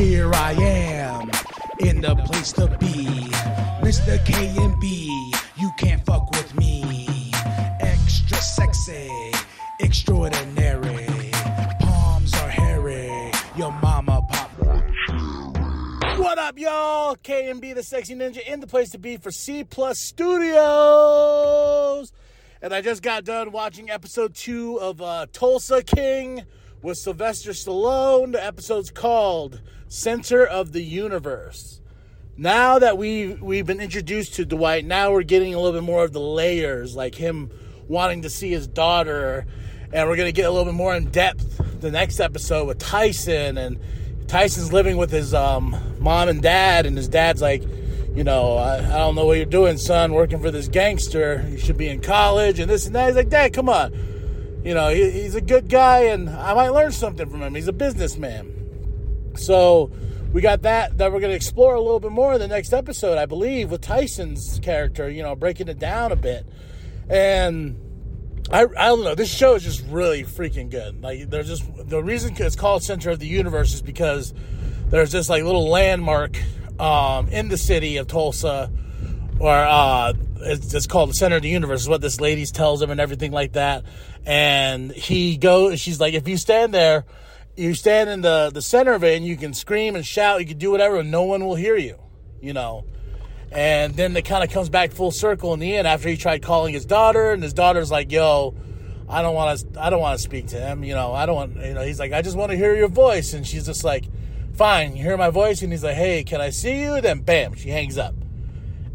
Here I am, in the place to be. Mr. K and B, you can't fuck with me. Extra sexy, extraordinary. Palms are hairy, your mama pop. What up, y'all? K and B, the sexy ninja, in the place to be for C Plus Studios. And I just got done watching episode two of uh, Tulsa King with Sylvester Stallone. The episode's called Center of the Universe. Now that we we've been introduced to Dwight, now we're getting a little bit more of the layers, like him wanting to see his daughter, and we're gonna get a little bit more in depth the next episode with Tyson and Tyson's living with his um, mom and dad, and his dad's like, you know, I, I, don't know what you're doing, son, working for this gangster. You should be in college and this and that. He's like, Dad, come on. You know, he, he's a good guy, and I might learn something from him. He's a businessman. So we got that that we're going to explore a little bit more in the next episode, I believe, with Tyson's character. You know, breaking it down a bit, and. I, I don't know. This show is just really freaking good. Like, there's just the reason it's called Center of the Universe is because there's this like little landmark um, in the city of Tulsa, or uh, it's, it's, called the Center of the Universe. Is what this lady tells him and everything like that. And he goes. She's like, if you stand there, you stand in the the center of it, and you can scream and shout. You can do whatever, and no one will hear you. You know. And then it kind of comes back full circle in the end after he tried calling his daughter, and his daughter's like, "Yo, I don't want to. I don't want to speak to him. You know, I don't want. You know, he's like, I just want to hear your voice." And she's just like, "Fine, you hear my voice." And he's like, "Hey, can I see you?" Then, bam, she hangs up.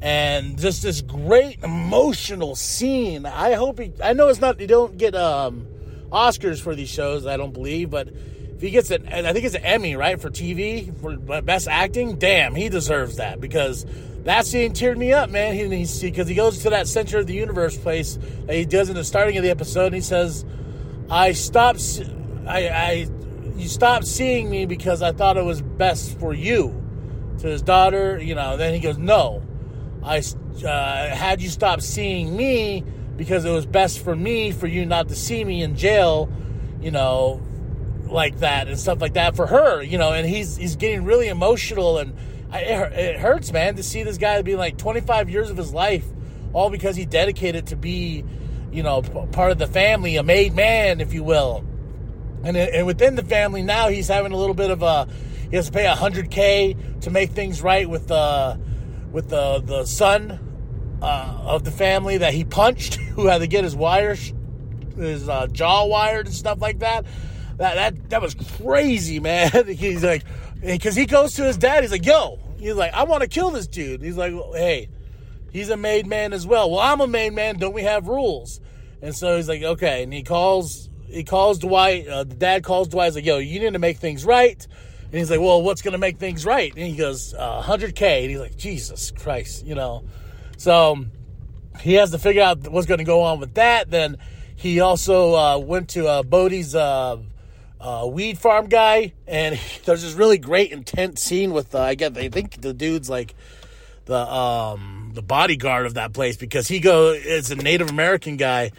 And just this great emotional scene. I hope he. I know it's not. You don't get um, Oscars for these shows. I don't believe, but if he gets an, I think it's an Emmy, right, for TV for best acting. Damn, he deserves that because that scene teared me up, man. He because he, he, goes to that center of the universe place that he does in the starting of the episode, and he says, "I stopped, I, I, you stopped seeing me because I thought it was best for you." To his daughter, you know. Then he goes, "No, I uh, had you stop seeing me because it was best for me for you not to see me in jail, you know, like that and stuff like that for her, you know." And he's he's getting really emotional and it hurts, man, to see this guy be like 25 years of his life, all because he dedicated to be, you know, part of the family, a made man, if you will. And, and within the family now, he's having a little bit of a, he has to pay 100K to make things right with the, uh, with the, the son uh, of the family that he punched, who had to get his wires, his uh, jaw wired and stuff like that. That, that, that was crazy, man. He's like, because he goes to his dad. He's like, "Yo," he's like, "I want to kill this dude." He's like, "Hey, he's a made man as well." Well, I'm a made man. Don't we have rules? And so he's like, "Okay." And he calls he calls Dwight. Uh, the dad calls Dwight. He's like, "Yo, you need to make things right." And he's like, "Well, what's gonna make things right?" And he goes, uh, "100k." And he's like, "Jesus Christ," you know. So he has to figure out what's going to go on with that. Then he also uh, went to uh, Bodhi's uh, uh, weed farm guy, and he, there's this really great intense scene with uh, I get I think the dude's like the um the bodyguard of that place because he go it's a Native American guy,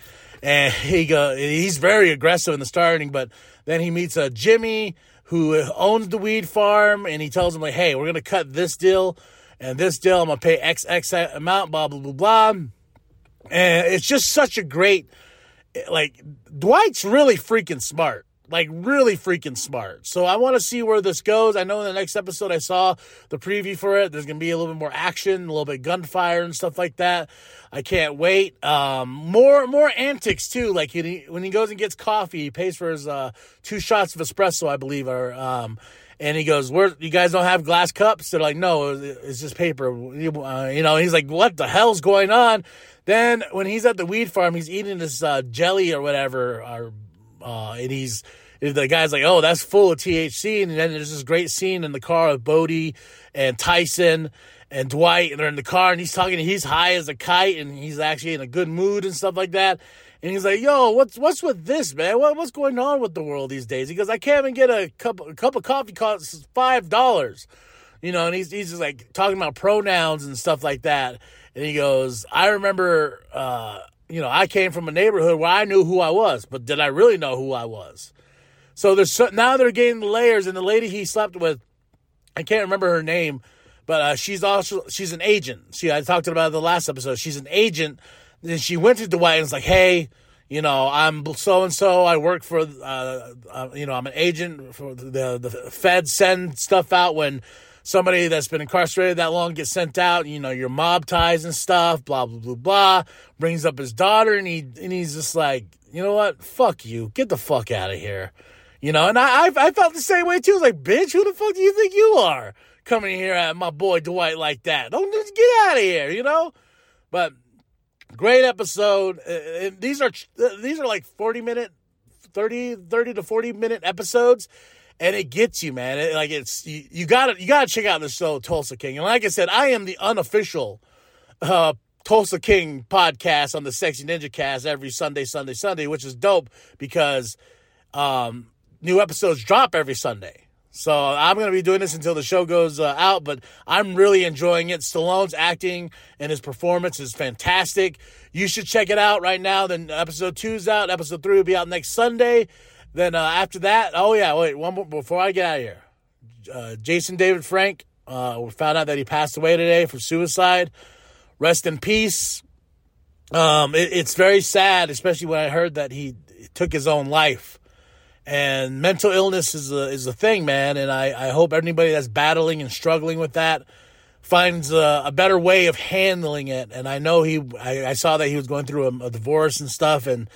and he go he's very aggressive in the starting, but then he meets a uh, Jimmy who owns the weed farm, and he tells him like, hey, we're gonna cut this deal and this deal, I'm gonna pay X X amount, blah blah blah blah, and it's just such a great like Dwight's really freaking smart like really freaking smart. So I want to see where this goes. I know in the next episode I saw the preview for it. There's going to be a little bit more action, a little bit gunfire and stuff like that. I can't wait. Um, more more antics too. Like he, when he goes and gets coffee, he pays for his uh, two shots of espresso, I believe, or um, and he goes, "Where you guys don't have glass cups?" They're like, "No, it's just paper." Uh, you know, he's like, "What the hell's going on?" Then when he's at the weed farm, he's eating this uh, jelly or whatever, or uh, and he's the guy's like, "Oh, that's full of THC," and then there's this great scene in the car with Bodhi and Tyson and Dwight, and they're in the car, and he's talking. He's high as a kite, and he's actually in a good mood and stuff like that. And he's like, "Yo, what's what's with this, man? What, what's going on with the world these days?" He goes, "I can't even get a cup a cup of coffee costs five dollars." You know, and he's he's just like talking about pronouns and stuff like that. And he goes, "I remember." uh you know, I came from a neighborhood where I knew who I was, but did I really know who I was? So there's so, now they're getting the layers, and the lady he slept with I can't remember her name, but uh, she's also she's an agent. She I talked about the last episode. She's an agent. And she went to Dwight and was like, "Hey, you know, I'm so and so. I work for, uh, uh, you know, I'm an agent for the the Fed send stuff out when somebody that's been incarcerated that long gets sent out. You know, your mob ties and stuff. Blah blah blah blah. Brings up his daughter, and he and he's just like, you know what? Fuck you. Get the fuck out of here. You know, and I, I I felt the same way too. Was like, bitch, who the fuck do you think you are coming here at my boy Dwight like that? Don't just get out of here. You know, but great episode. Uh, these are these are like 40 minute 30 30 to 40 minute episodes and it gets you man it, like it's you, you gotta you gotta check out the show tulsa king and like i said i am the unofficial uh tulsa king podcast on the sexy ninja cast every sunday sunday sunday which is dope because um new episodes drop every sunday so I'm going to be doing this until the show goes uh, out, but I'm really enjoying it. Stallone's acting and his performance is fantastic. You should check it out right now. Then episode two's out. Episode three will be out next Sunday. Then uh, after that, oh yeah, wait one more before I get out of here. Uh, Jason David Frank, uh, we found out that he passed away today for suicide. Rest in peace. Um, it, it's very sad, especially when I heard that he took his own life and mental illness is a is a thing, man. And I, I hope anybody that's battling and struggling with that finds a, a better way of handling it. And I know he, I, I saw that he was going through a, a, divorce and stuff, and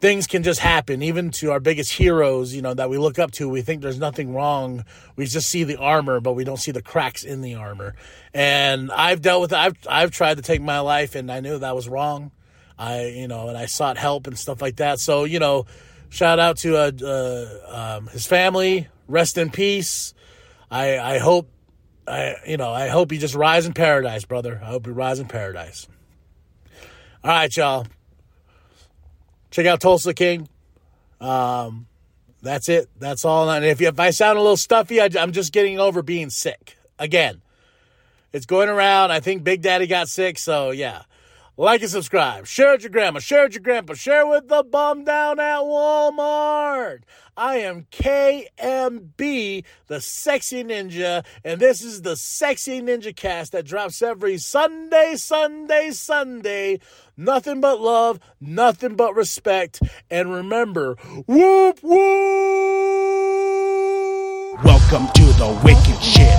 things can just happen, even to our biggest heroes, you know, that we look up to. We think there's nothing wrong. We just see the armor, but we don't see the cracks in the armor. And I've dealt with it. I've I've tried to take my life, and I knew that was wrong. I, you know, and I sought help and stuff like that. So, you know Shout out to uh, uh, um, his family. Rest in peace. I I hope I you know I hope you just rise in paradise, brother. I hope you rise in paradise. All right, y'all. Check out Tulsa King. Um, that's it. That's all. And if if I sound a little stuffy, I, I'm just getting over being sick again. It's going around. I think Big Daddy got sick, so yeah. Like and subscribe. Share it with your grandma. Share it with your grandpa. Share with the bum down at Walmart. I am KMB, the Sexy Ninja, and this is the Sexy Ninja cast that drops every Sunday, Sunday, Sunday. Nothing but love, nothing but respect. And remember, whoop, whoop! Welcome to the wicked shit.